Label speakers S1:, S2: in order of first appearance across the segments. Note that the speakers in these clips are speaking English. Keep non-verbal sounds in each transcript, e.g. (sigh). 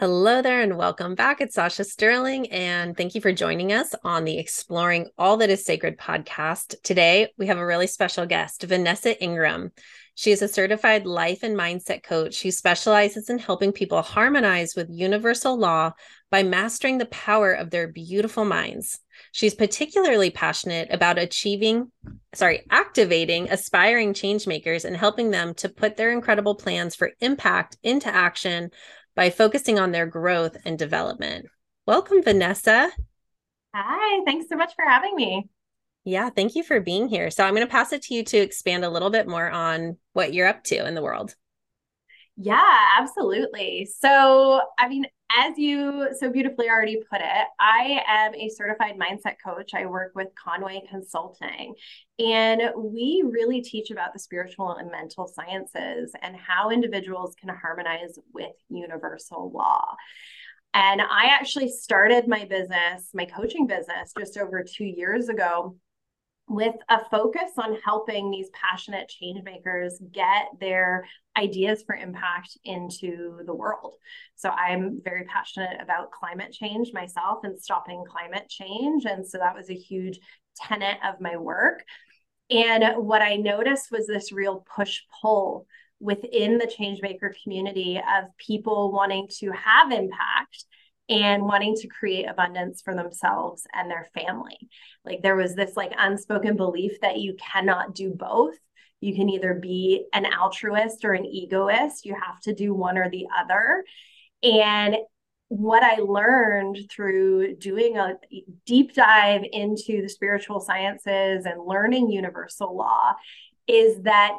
S1: Hello there, and welcome back. It's Sasha Sterling, and thank you for joining us on the Exploring All That Is Sacred podcast. Today, we have a really special guest, Vanessa Ingram. She is a certified life and mindset coach who specializes in helping people harmonize with universal law by mastering the power of their beautiful minds. She's particularly passionate about achieving, sorry, activating aspiring change makers and helping them to put their incredible plans for impact into action by focusing on their growth and development. Welcome, Vanessa.
S2: Hi, thanks so much for having me.
S1: Yeah, thank you for being here. So I'm going to pass it to you to expand a little bit more on what you're up to in the world.
S2: Yeah, absolutely. So, I mean, as you so beautifully already put it, I am a certified mindset coach. I work with Conway Consulting, and we really teach about the spiritual and mental sciences and how individuals can harmonize with universal law. And I actually started my business, my coaching business, just over two years ago with a focus on helping these passionate change makers get their ideas for impact into the world. So I'm very passionate about climate change myself and stopping climate change. And so that was a huge tenet of my work. And what I noticed was this real push pull within the changemaker community of people wanting to have impact and wanting to create abundance for themselves and their family. Like there was this like unspoken belief that you cannot do both. You can either be an altruist or an egoist. You have to do one or the other. And what I learned through doing a deep dive into the spiritual sciences and learning universal law is that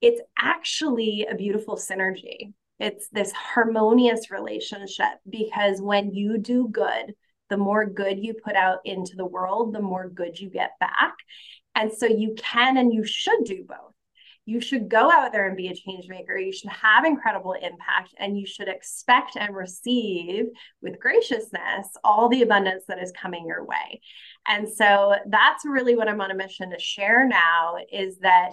S2: it's actually a beautiful synergy it's this harmonious relationship because when you do good, the more good you put out into the world, the more good you get back. And so you can and you should do both. You should go out there and be a change maker. You should have incredible impact and you should expect and receive with graciousness all the abundance that is coming your way. And so that's really what I'm on a mission to share now is that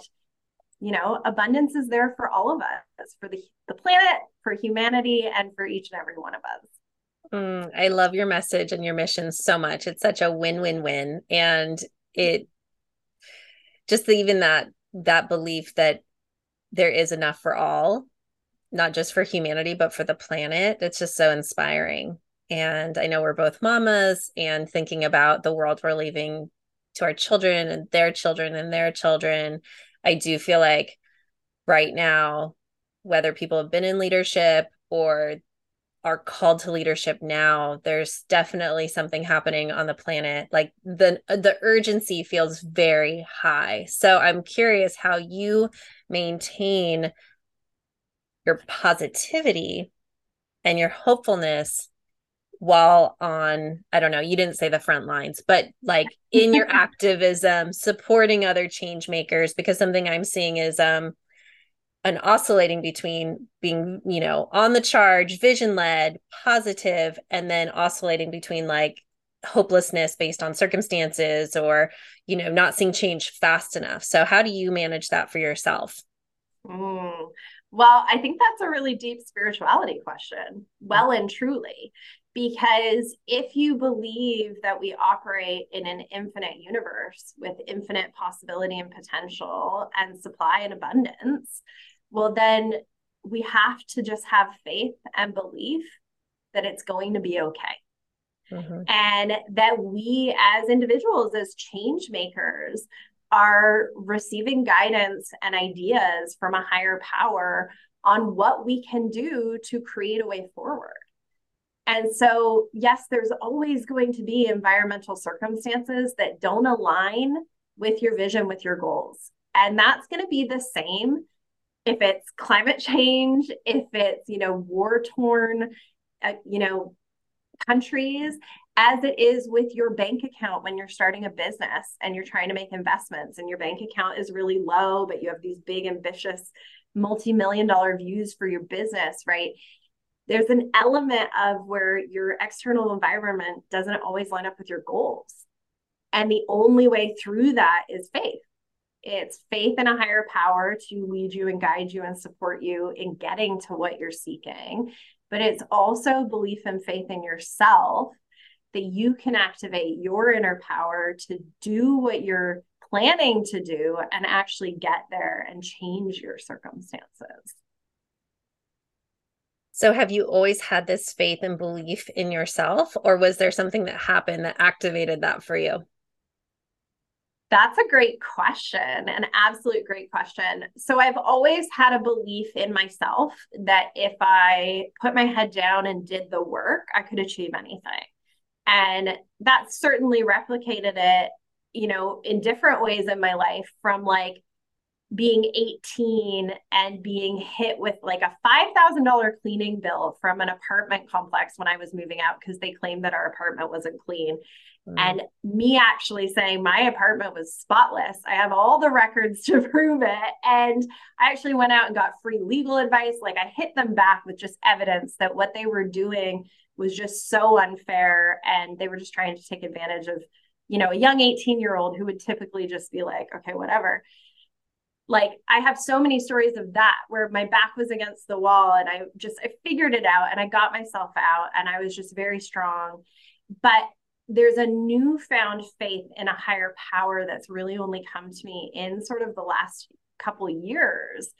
S2: you know, abundance is there for all of us, for the, the planet, for humanity, and for each and every one of us.
S1: Mm, I love your message and your mission so much. It's such a win-win-win. And it just even that that belief that there is enough for all, not just for humanity, but for the planet. It's just so inspiring. And I know we're both mamas and thinking about the world we're leaving to our children and their children and their children I do feel like right now, whether people have been in leadership or are called to leadership now there's definitely something happening on the planet. Like the the urgency feels very high. So i'm curious how you maintain your positivity and your hopefulness while on i don't know you didn't say the front lines but like in your (laughs) activism supporting other change makers because something i'm seeing is um an oscillating between being you know on the charge vision led positive and then oscillating between like hopelessness based on circumstances or you know not seeing change fast enough. So how do you manage that for yourself?
S2: Mm. Well, I think that's a really deep spirituality question, well and truly because if you believe that we operate in an infinite universe with infinite possibility and potential and supply and abundance, well, then we have to just have faith and belief that it's going to be okay. Mm-hmm. And that we as individuals, as change makers, are receiving guidance and ideas from a higher power on what we can do to create a way forward. And so, yes, there's always going to be environmental circumstances that don't align with your vision, with your goals. And that's going to be the same if it's climate change, if it's, you know, war torn, uh, you know, countries, as it is with your bank account when you're starting a business and you're trying to make investments and your bank account is really low, but you have these big, ambitious, multi million dollar views for your business, right? There's an element of where your external environment doesn't always line up with your goals. And the only way through that is faith. It's faith in a higher power to lead you and guide you and support you in getting to what you're seeking. but it's also belief and faith in yourself that you can activate your inner power to do what you're planning to do and actually get there and change your circumstances.
S1: So, have you always had this faith and belief in yourself, or was there something that happened that activated that for you?
S2: That's a great question, an absolute great question. So, I've always had a belief in myself that if I put my head down and did the work, I could achieve anything. And that certainly replicated it, you know, in different ways in my life from like being 18 and being hit with like a $5,000 cleaning bill from an apartment complex when I was moving out because they claimed that our apartment wasn't clean. Mm. And me actually saying my apartment was spotless. I have all the records (laughs) to prove it. And I actually went out and got free legal advice. Like I hit them back with just evidence that what they were doing was just so unfair. And they were just trying to take advantage of, you know, a young 18 year old who would typically just be like, okay, whatever like i have so many stories of that where my back was against the wall and i just i figured it out and i got myself out and i was just very strong. But there's a newfound faith in a higher power that's really only come to me in sort of the last couple years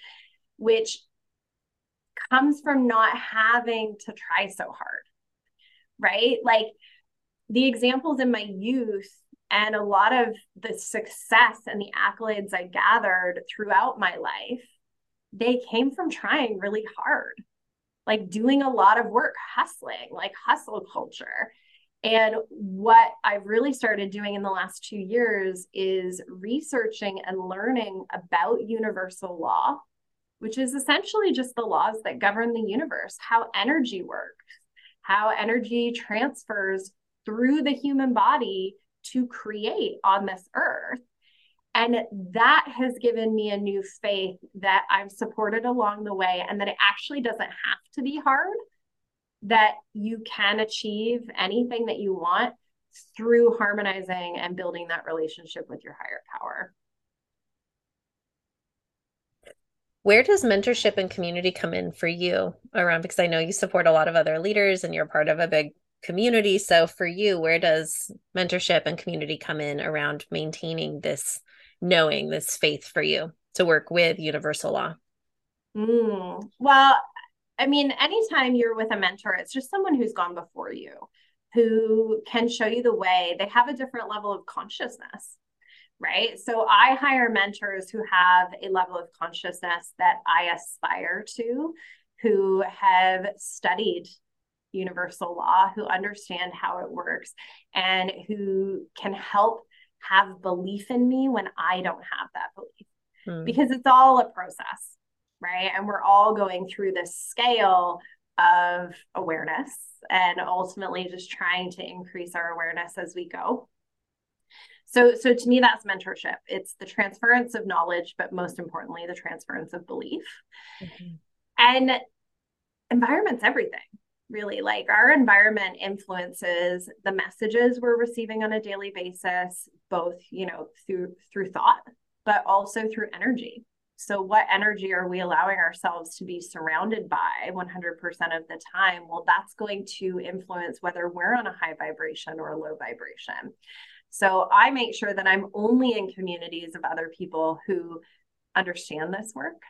S2: which comes from not having to try so hard right? Like the examples in my youth and a lot of the success and the accolades I gathered throughout my life, they came from trying really hard, like doing a lot of work, hustling, like hustle culture. And what I've really started doing in the last two years is researching and learning about universal law, which is essentially just the laws that govern the universe, how energy works, how energy transfers through the human body to create on this earth. And that has given me a new faith that I'm supported along the way and that it actually doesn't have to be hard, that you can achieve anything that you want through harmonizing and building that relationship with your higher power.
S1: Where does mentorship and community come in for you around? Because I know you support a lot of other leaders and you're part of a big community. So for you, where does mentorship and community come in around maintaining this knowing, this faith for you to work with universal law?
S2: Mm, well, I mean, anytime you're with a mentor, it's just someone who's gone before you, who can show you the way. They have a different level of consciousness, right? So I hire mentors who have a level of consciousness that I aspire to, who have studied universal law, who understand how it works, and who can help have belief in me when I don't have that belief. Hmm. Because it's all a process, right? And we're all going through this scale of awareness and ultimately just trying to increase our awareness as we go. So, so to me, that's mentorship. It's the transference of knowledge, but most importantly, the transference of belief. Mm-hmm. And environment's everything really like our environment influences the messages we're receiving on a daily basis both you know through through thought but also through energy. So what energy are we allowing ourselves to be surrounded by 100% of the time? Well that's going to influence whether we're on a high vibration or a low vibration. So i make sure that i'm only in communities of other people who understand this work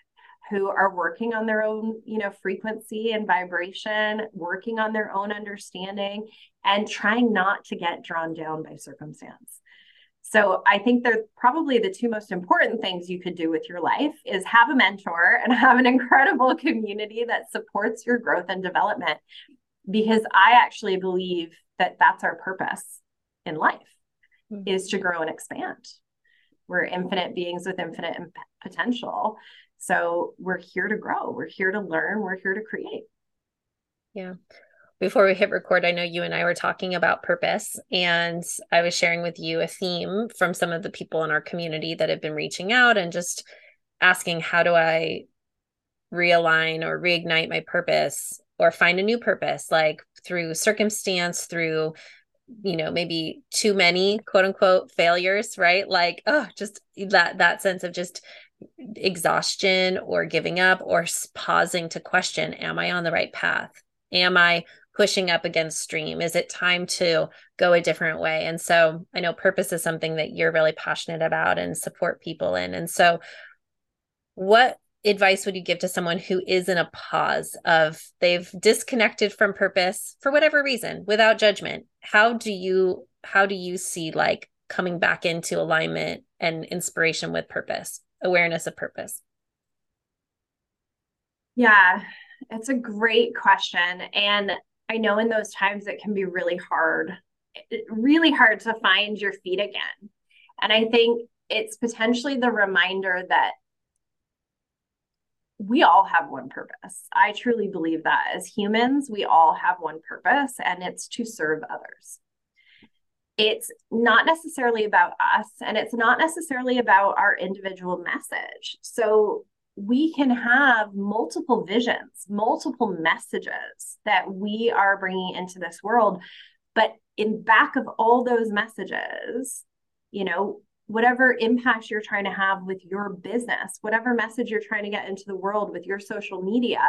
S2: who are working on their own, you know, frequency and vibration, working on their own understanding and trying not to get drawn down by circumstance. So I think they're probably the two most important things you could do with your life is have a mentor and (laughs) have an incredible community that supports your growth and development because I actually believe that that's our purpose in life mm-hmm. is to grow and expand. We're infinite beings with infinite potential. So we're here to grow, we're here to learn, we're here to create.
S1: Yeah. Before we hit record, I know you and I were talking about purpose, and I was sharing with you a theme from some of the people in our community that have been reaching out and just asking, How do I realign or reignite my purpose or find a new purpose, like through circumstance, through you know maybe too many quote unquote failures right like oh just that that sense of just exhaustion or giving up or pausing to question am i on the right path Am I pushing up against stream? Is it time to go a different way? And so I know purpose is something that you're really passionate about and support people in. And so, what advice would you give to someone who is in a pause of they've disconnected from purpose for whatever reason without judgment? How do you how do you see like coming back into alignment and inspiration with purpose, awareness of purpose?
S2: Yeah, it's a great question. And I know in those times it can be really hard, really hard to find your feet again. And I think it's potentially the reminder that we all have one purpose. I truly believe that as humans, we all have one purpose, and it's to serve others. It's not necessarily about us, and it's not necessarily about our individual message. So, we can have multiple visions, multiple messages that we are bringing into this world. But in back of all those messages, you know, whatever impact you're trying to have with your business, whatever message you're trying to get into the world with your social media,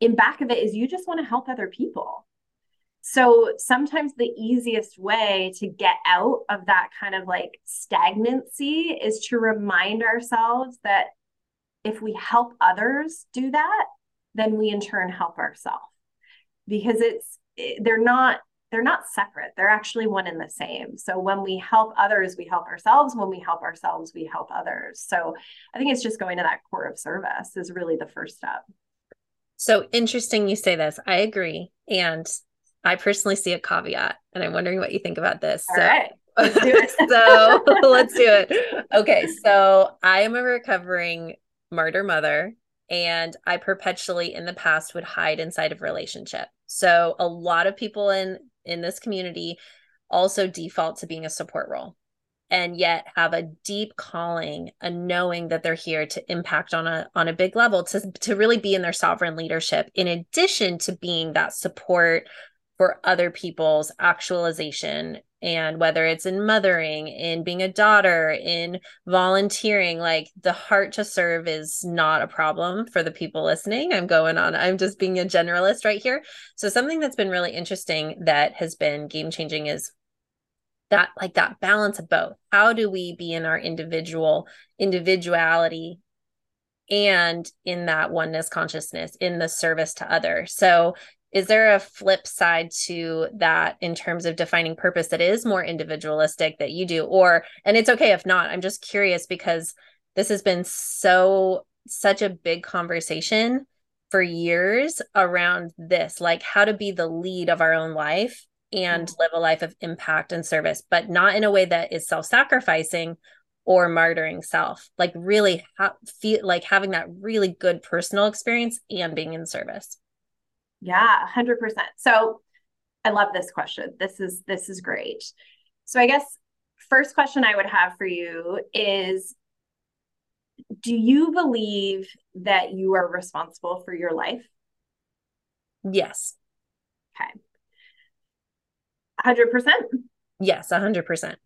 S2: in back of it is you just want to help other people. So sometimes the easiest way to get out of that kind of like stagnancy is to remind ourselves that if we help others do that, then we in turn help ourselves because it's eh, they're not they're not separate. They're actually one and the same. So when we help others we help ourselves. When we help ourselves we help others. So i think it's just going to that core of service is really the first step.
S1: So interesting you say this. I agree. And i personally see a caveat and i'm wondering what you think about this
S2: All so right. (laughs) Let's do it.
S1: so (laughs) let's do it. Okay. So I am a recovering martyr mother and I perpetually in the past would hide inside of relationship. So a lot of people in in this community also default to being a support role and yet have a deep calling a knowing that they're here to impact on a on a big level to to really be in their sovereign leadership in addition to being that support for other people's actualization. And whether it's in mothering in being a daughter in volunteering like the heart to serve is not a problem for the people listening. I'm going on i'm just being a generalist right here. So something that's been really interesting that has been game changing is that like that balance of both. How do we be in our individual individuality and in that oneness consciousness in the service to others? So is there a flip side to that in terms of defining purpose that is more individualistic that you do or and it's okay if not i'm just curious because this has been so such a big conversation for years around this like how to be the lead of our own life and mm-hmm. live a life of impact and service but not in a way that is self-sacrificing or martyring self like really ha- feel like having that really good personal experience and being in service
S2: yeah, 100%. So I love this question. This is this is great. So I guess first question I would have for you is do you believe that you are responsible for your life?
S1: Yes.
S2: Okay. 100%?
S1: Yes, 100%.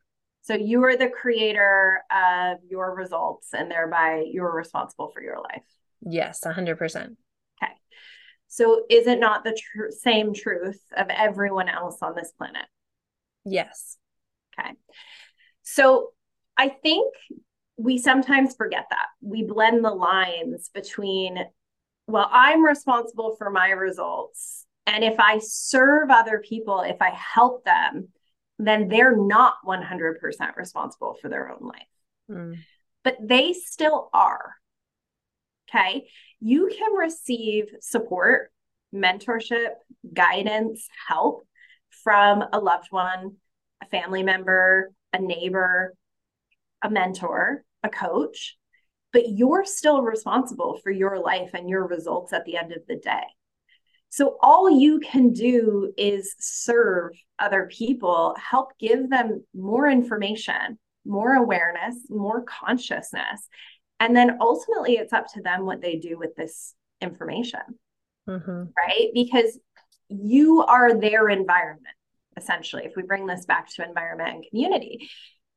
S2: So you are the creator of your results and thereby you're responsible for your life.
S1: Yes, 100%.
S2: So is it not the tr- same truth of everyone else on this planet?
S1: Yes.
S2: Okay. So I think we sometimes forget that. We blend the lines between, well, I'm responsible for my results. And if I serve other people, if I help them, then they're not 100% responsible for their own life. Mm. But they still are. Okay. You can receive support, mentorship, guidance, help from a loved one, a family member, a neighbor, a mentor, a coach, but you're still responsible for your life and your results at the end of the day. So, all you can do is serve other people, help give them more information, more awareness, more consciousness, and then ultimately, it's up to them what they do with this information. Mm-hmm. Right. Because you are their environment, essentially, if we bring this back to environment and community,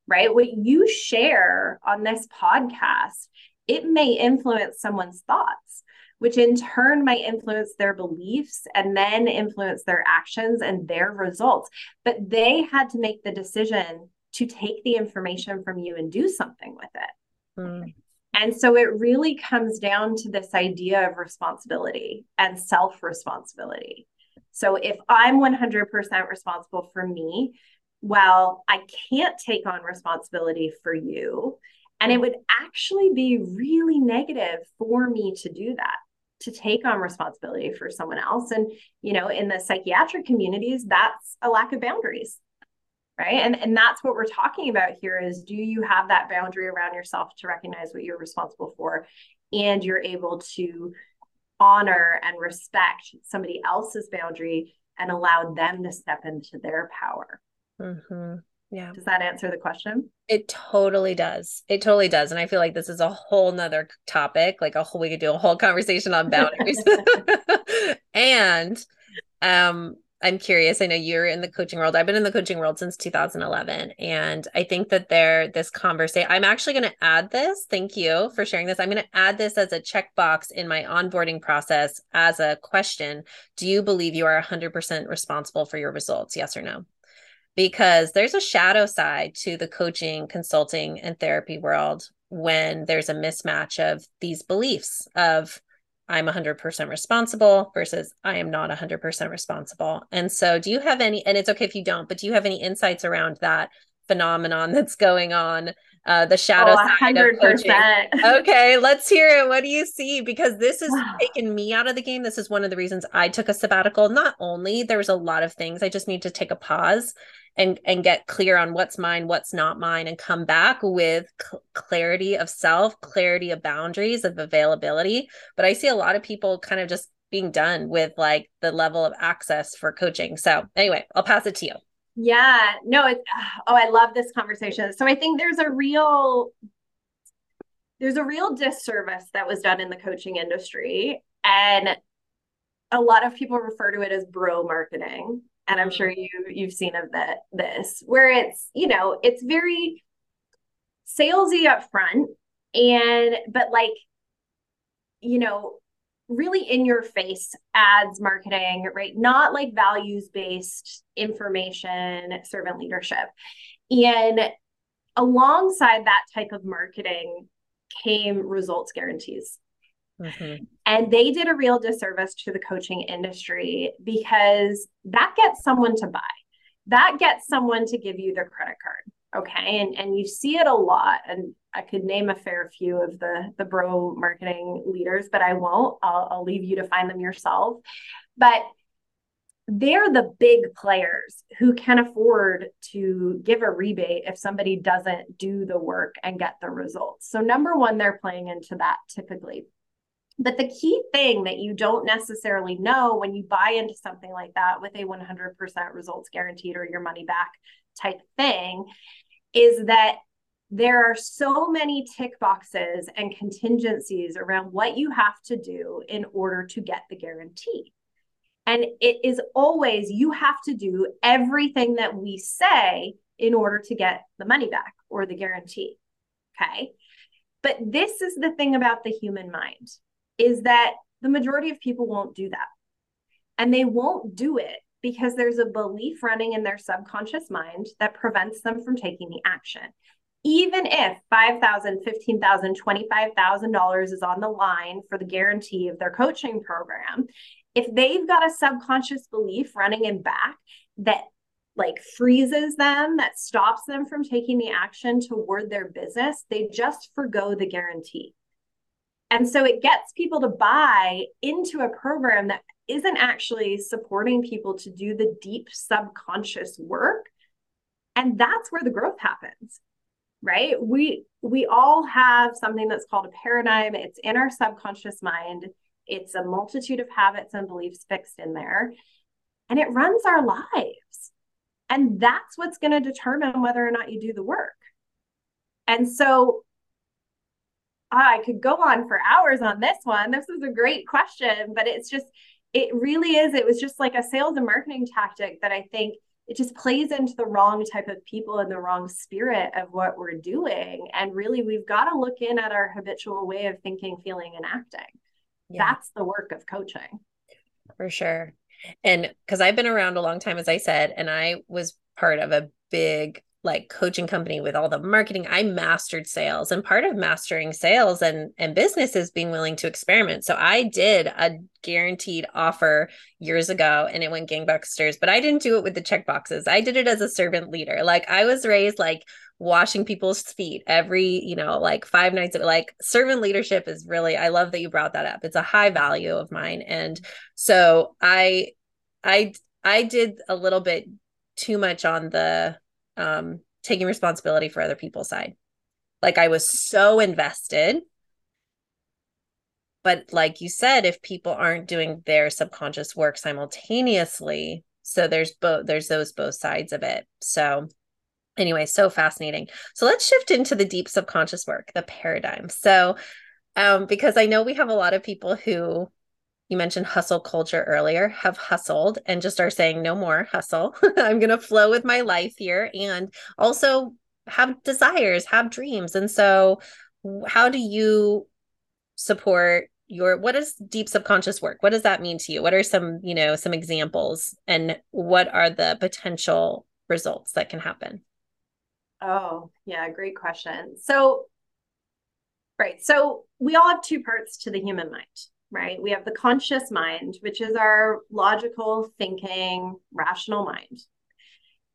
S2: right? What you share on this podcast, it may influence someone's thoughts which in turn might influence their beliefs and then influence their actions and their results. But they had to make the decision to take the information from you and do something with it. Mm. And so it really comes down to this idea of responsibility and self responsibility. So if I'm 100% responsible for me, well, I can't take on responsibility for you. And it would actually be really negative for me to do that, to take on responsibility for someone else. And, you know, in the psychiatric communities, that's a lack of boundaries right? And and that's what we're talking about here is do you have that boundary around yourself to recognize what you're responsible for and you're able to honor and respect somebody else's boundary and allow them to step into their power?
S1: Mm-hmm. yeah.
S2: Does that answer the question?
S1: It totally does. It totally does. And i feel like this is a whole nother topic like a whole we could do a whole conversation on boundaries. (laughs) (laughs) And um I'm curious. I know you're in the coaching world. I've been in the coaching world since 2011. And I think that there, this conversation, I'm actually going to add this. Thank you for sharing this. I'm going to add this as a checkbox in my onboarding process as a question. Do you believe you are 100% responsible for your results? Yes or no? Because there's a shadow side to the coaching, consulting, and therapy world when there's a mismatch of these beliefs of, I'm 100% responsible versus I am not 100% responsible. And so, do you have any, and it's okay if you don't, but do you have any insights around that phenomenon that's going on? Uh, the shadow oh, side 100%. of coaching. (laughs) Okay, let's hear it. What do you see? Because this has wow. taken me out of the game. This is one of the reasons I took a sabbatical. Not only there was a lot of things, I just need to take a pause and and get clear on what's mine what's not mine and come back with cl- clarity of self clarity of boundaries of availability. But i see a lot of people kind of just being done with like the level of access for coaching. So anyway i'll pass it to you.
S2: Yeah. No it (sighs) oh i love this conversation. So i think there's a real there's a real disservice that was done in the coaching industry and a lot of people refer to it as bro marketing and I'm sure you you've seen of that this where it's you know it's very salesy up front and but like you know really in your face ads marketing right? Not like values based information servant leadership. And alongside that type of marketing came results guarantees Mm-hmm. And they did a real disservice to the coaching industry because that gets someone to buy. That gets someone to give you their credit card. Okay. And and you see it a lot. And I could name a fair few of the the bro marketing leaders, but I won't. I'll, I'll leave you to find them yourself. But they're the big players who can afford to give a rebate if somebody doesn't do the work and get the results. So, number one, they're playing into that typically. But the key thing that you don't necessarily know when you buy into something like that with a 100% results guaranteed or your money back type thing is that there are so many tick boxes and contingencies around what you have to do in order to get the guarantee. And it is always you have to do everything that we say in order to get the money back or the guarantee. Okay. But this is the thing about the human mind is that the majority of people won't do that. And they won't do it because there's a belief running in their subconscious mind that prevents them from taking the action. Even if $5,000, $15,000, $25,000 is on the line for the guarantee of their coaching program, if they've got a subconscious belief running in back that like freezes them, that stops them from taking the action toward their business, they just forego the guarantee. And so it gets people to buy into a program that isn't actually supporting people to do the deep subconscious work. And that's where the growth happens. Right? We we all have something that's called a paradigm. It's in our subconscious mind. It's a multitude of habits and beliefs fixed in there. And it runs our lives. And that's what's going to determine whether or not you do the work. And so Ah, I could go on for hours on this one. This is a great question, but it's just, it really is. It was just like a sales and marketing tactic that I think it just plays into the wrong type of people and the wrong spirit of what we're doing. And really, we've got to look in at our habitual way of thinking, feeling, and acting. yeah. that's the work of coaching
S1: for sure and because i've been around a long time as i said and i was part of a big like coaching company with all the marketing i mastered sales and part of mastering sales and and business is being willing to experiment. So i did a guaranteed offer years ago and it went gangbusters but i didn't do it with the check boxes. I did it as a servant leader. Like i was raised like washing people's feet every you know like five nights like servant leadership is really i love that you brought that up. It's a high value of mine. And so i i i did a little bit too much on the um, taking responsibility for other people's side. Like I was so invested. But like you said, if people aren't doing their subconscious work simultaneously, so there's both there's those both sides of it. So anyway, so fascinating. So let's shift into the deep subconscious work, the paradigm. So um, because I know we have a lot of people who you mentioned hustle culture earlier, have hustled and just are saying no more hustle. (laughs) I'm going to flow with my life here and also have desires, have dreams. And so, how do you support your what is deep subconscious work? What does that mean to you? What are some, you know, some examples and what are the potential results that can happen?
S2: Oh, yeah, great question. So, right. So, we all have two parts to the human mind right? We have the conscious mind, which is our logical thinking, rational mind.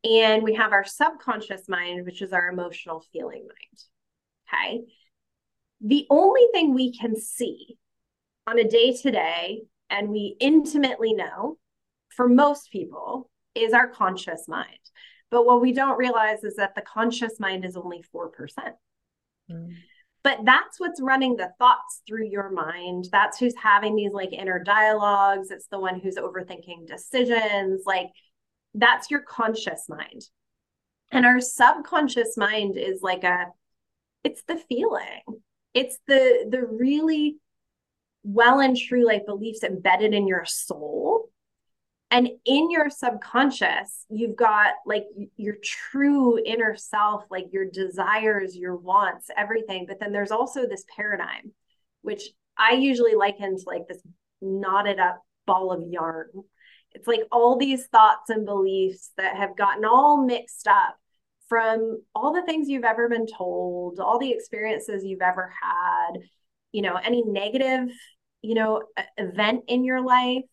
S2: And we have our subconscious mind, which is our emotional feeling mind. Okay. The only thing we can see on a day to day, and we intimately know for most people, is our conscious mind. But what we don't realize is that the conscious mind is only 4%. Mm but that's what's running the thoughts through your mind. That's who's having these like inner dialogues. It's the one who's overthinking decisions. Like that's your conscious mind. And our subconscious mind is like a it's the feeling. It's the the really well and true like beliefs embedded in your soul and in your subconscious you've got like your true inner self like your desires your wants everything. But then there's also this paradigm which i usually liken to like this knotted up ball of yarn. It's like all these thoughts and beliefs that have gotten all mixed up from all the things you've ever been told all the experiences you've ever had you know any negative you know event in your life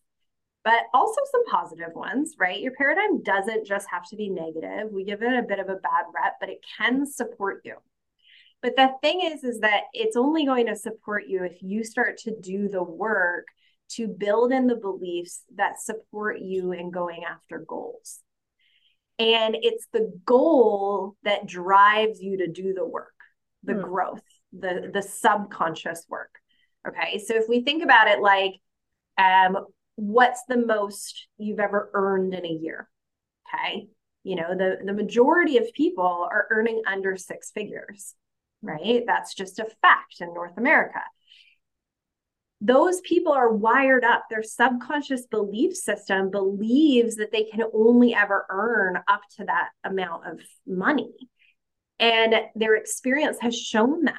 S2: but also some positive ones, right? Your paradigm doesn't just have to be negative. We give it a bit of a bad rep, but it can support you. But the thing is, is that it's only going to support you if you start to do the work to build in the beliefs that support you in going after goals. And it's the goal that drives you to do the work, the mm. growth, the the subconscious work. Okay. So if we think about it like um, what's the most you've ever earned in a year okay? You know the the majority of people are earning under six figures right? That's just a fact in north america. Those people are wired up their subconscious belief system believes that they can only ever earn up to that amount of money. And their experience has shown that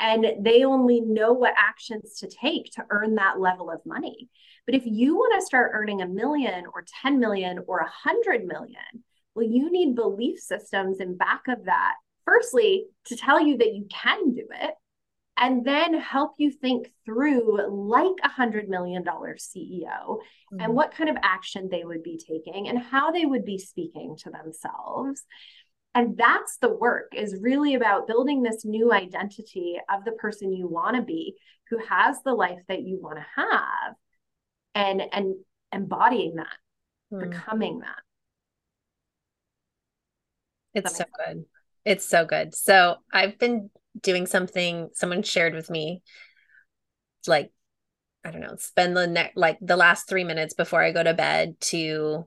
S2: and they only know what actions to take to earn that level of money but if you want to start earning a million or 10 million or a hundred million, well, you need belief systems in back of that. Firstly, to tell you that you can do it, and then help you think through like a hundred million dollar CEO mm-hmm. and what kind of action they would be taking and how they would be speaking to themselves. And that's the work is really about building this new identity of the person you want to be who has the life that you want to have and and embodying that hmm. becoming that
S1: it's so good sense? it's so good so i've been doing something someone shared with me like i don't know spend the next like the last three minutes before i go to bed to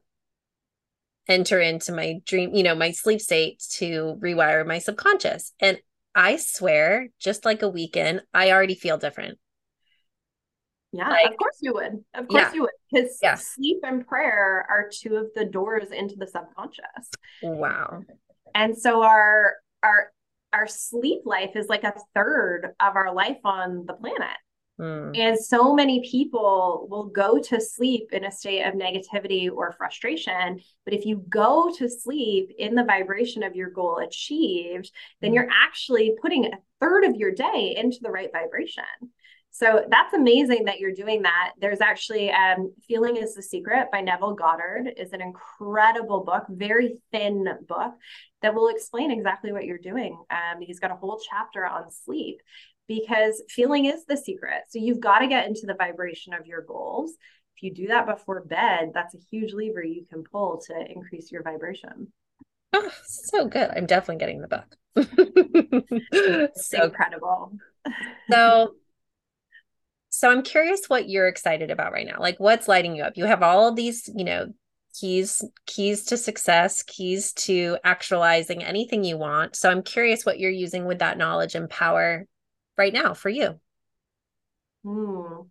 S1: enter into my dream you know my sleep state to rewire my subconscious and i swear just like a weekend i already feel different
S2: yeah, like, of course you would. Of course yeah. you would. Because yeah. sleep and prayer are two of the doors into the subconscious.
S1: Wow.
S2: And so our our our sleep life is like a third of our life on the planet. Mm. And so many people will go to sleep in a state of negativity or frustration. But if you go to sleep in the vibration of your goal achieved, then mm. you're actually putting a third of your day into the right vibration. So that's amazing that you're doing that. There's actually um, Feeling is the Secret by Neville Goddard is an incredible book, very thin book that will explain exactly what you're doing. Um, he's got a whole chapter on sleep because feeling is the secret. So you've got to get into the vibration of your goals. If you do that before bed, that's a huge lever you can pull to increase your vibration.
S1: Oh, so good. I'm definitely getting the book. (laughs)
S2: so incredible.
S1: so so I'm curious what you're excited about right now. Like what's lighting you up? You have all of these, you know, keys keys to success, keys to actualizing anything you want. So I'm curious what you're using with that knowledge and power right now for you.
S2: Hmm.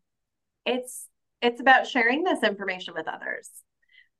S2: It's it's about sharing this information with others.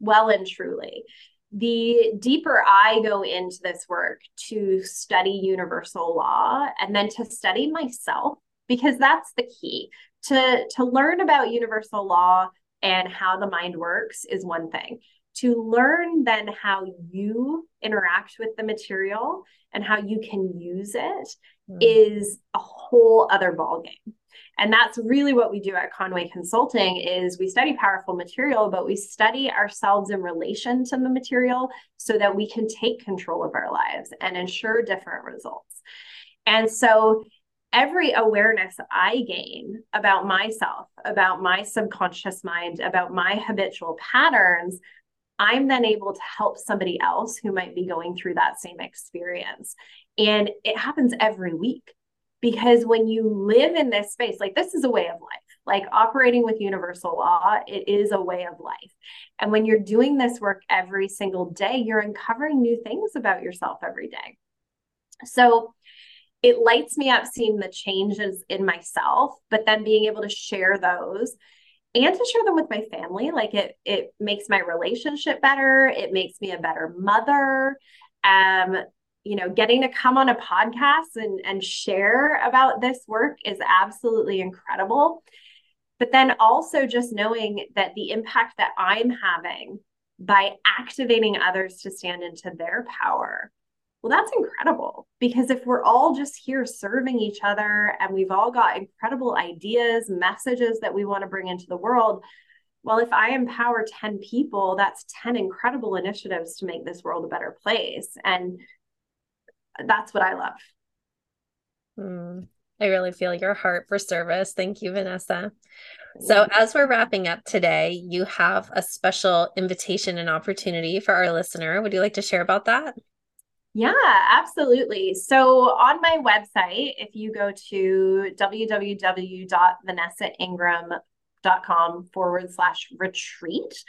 S2: Well and truly. The deeper I go into this work to study universal law and then to study myself because that's the key to to learn about universal law and how the mind works is one thing to learn then how you interact with the material and how you can use it mm. is a whole other ballgame and that's really what we do at conway consulting is we study powerful material but we study ourselves in relation to the material so that we can take control of our lives and ensure different results and so every awareness I gain about myself, about my subconscious mind, about my habitual patterns, I'm then able to help somebody else who might be going through that same experience. And it happens every week because when you live in this space, like this is a way of life. Like operating with universal law, it is a way of life. And when you're doing this work every single day, you're uncovering new things about yourself every day. So, it lights me up seeing the changes in myself, but then being able to share those and to share them with my family. Like it, it makes my relationship better. It makes me a better mother. Um, you know, getting to come on a podcast and, and share about this work is absolutely incredible. But then also just knowing that the impact that I'm having by activating others to stand into their power well, that's incredible because if we're all just here serving each other and we've all got incredible ideas, messages that we want to bring into the world, well, if I empower 10 people, that's 10 incredible initiatives to make this world a better place. And that's what I love.
S1: Mm, I really feel your heart for service. Thank you, Vanessa. So, as we're wrapping up today, you have a special invitation and opportunity for our listener. Would you like to share about that?
S2: Yeah, absolutely. So on my website, if you go to www.vanessaingram.com forward slash retreat,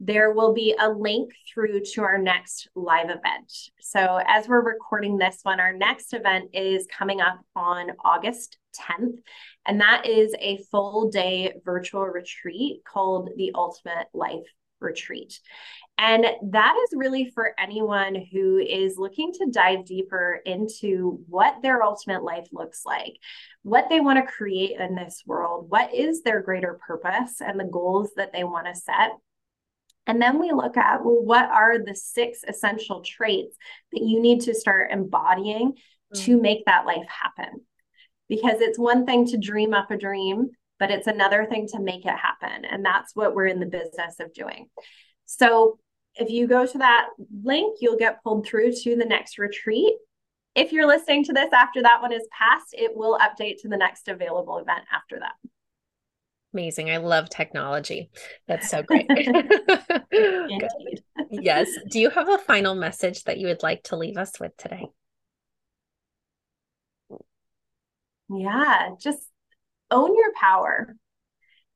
S2: there will be a link through to our next live event. So, as we're recording this one, our next event is coming up on August 10th, and that is a full day virtual retreat called the Ultimate Life Retreat. And that is really for anyone who is looking to dive deeper into what their ultimate life looks like, what they want to create in this world, what is their greater purpose, and the goals that they want to set. And then we look at well, what are the six essential traits that you need to start embodying mm-hmm. to make that life happen? Because it's one thing to dream up a dream, but it's another thing to make it happen. And that's what we're in the business of doing. So if you go to that link, you'll get pulled through to the next retreat. If you're listening to this after that one is passed, it will update to the next available event after that.
S1: Amazing. I love technology. That's so great. (laughs) (laughs) yes. Do you have a final message that you would like to leave us with today?
S2: Yeah, just own your power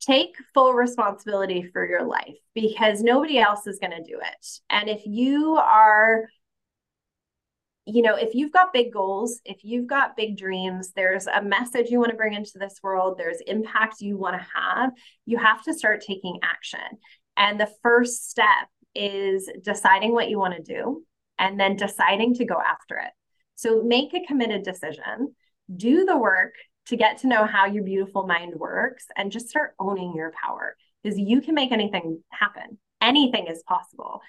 S2: take full responsibility for your life because nobody else is going to do it. And if you are, you know, if you've got big goals, if you've got big dreams, there's a message you want to bring into this world, there's impact you want to have, you have to start taking action. And the first step is deciding what you want to do and then deciding to go after it. So make a committed decision, do the work to get to know how your beautiful mind works and just start owning your power because you can make anything happen. Anything is possible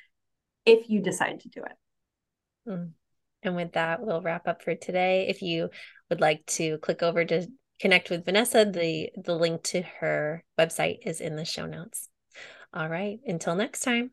S2: if you decide to do it.
S1: Mm. And with that, we'll wrap up for today. If you would like to click over to connect with Vanessa, the the link to her website is in the show notes. All right, until next time.